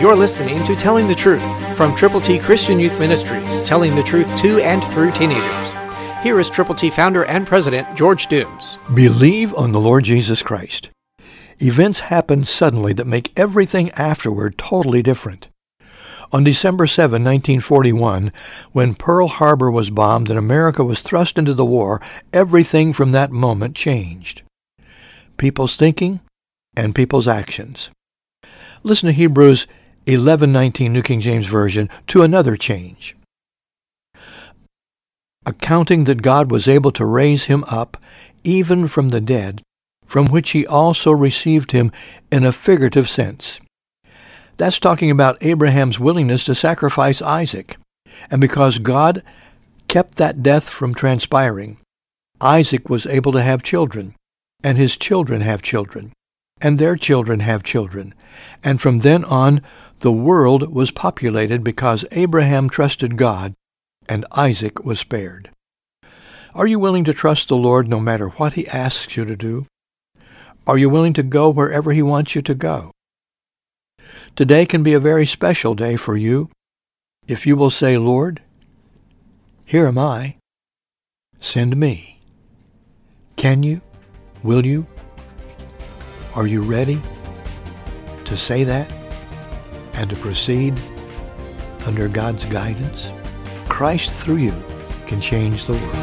You're listening to Telling the Truth from Triple T Christian Youth Ministries, telling the truth to and through teenagers. Here is Triple T founder and president George Dooms. Believe on the Lord Jesus Christ. Events happen suddenly that make everything afterward totally different. On December 7, 1941, when Pearl Harbor was bombed and America was thrust into the war, everything from that moment changed. People's thinking and people's actions. Listen to Hebrews 11:19 New King James Version to another change. Accounting that God was able to raise him up even from the dead, from which he also received him in a figurative sense. That's talking about Abraham's willingness to sacrifice Isaac. And because God kept that death from transpiring, Isaac was able to have children, and his children have children, and their children have children. And from then on, the world was populated because Abraham trusted God and Isaac was spared. Are you willing to trust the Lord no matter what he asks you to do? Are you willing to go wherever he wants you to go? Today can be a very special day for you if you will say, Lord, here am I. Send me. Can you? Will you? Are you ready to say that? and to proceed under God's guidance, Christ through you can change the world.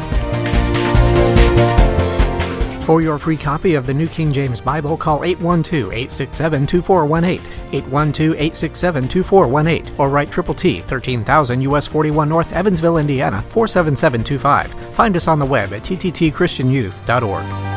For your free copy of the New King James Bible, call 812-867-2418, 812-867-2418, or write Triple T, 13,000 US 41 North, Evansville, Indiana, 47725. Find us on the web at tttchristianyouth.org.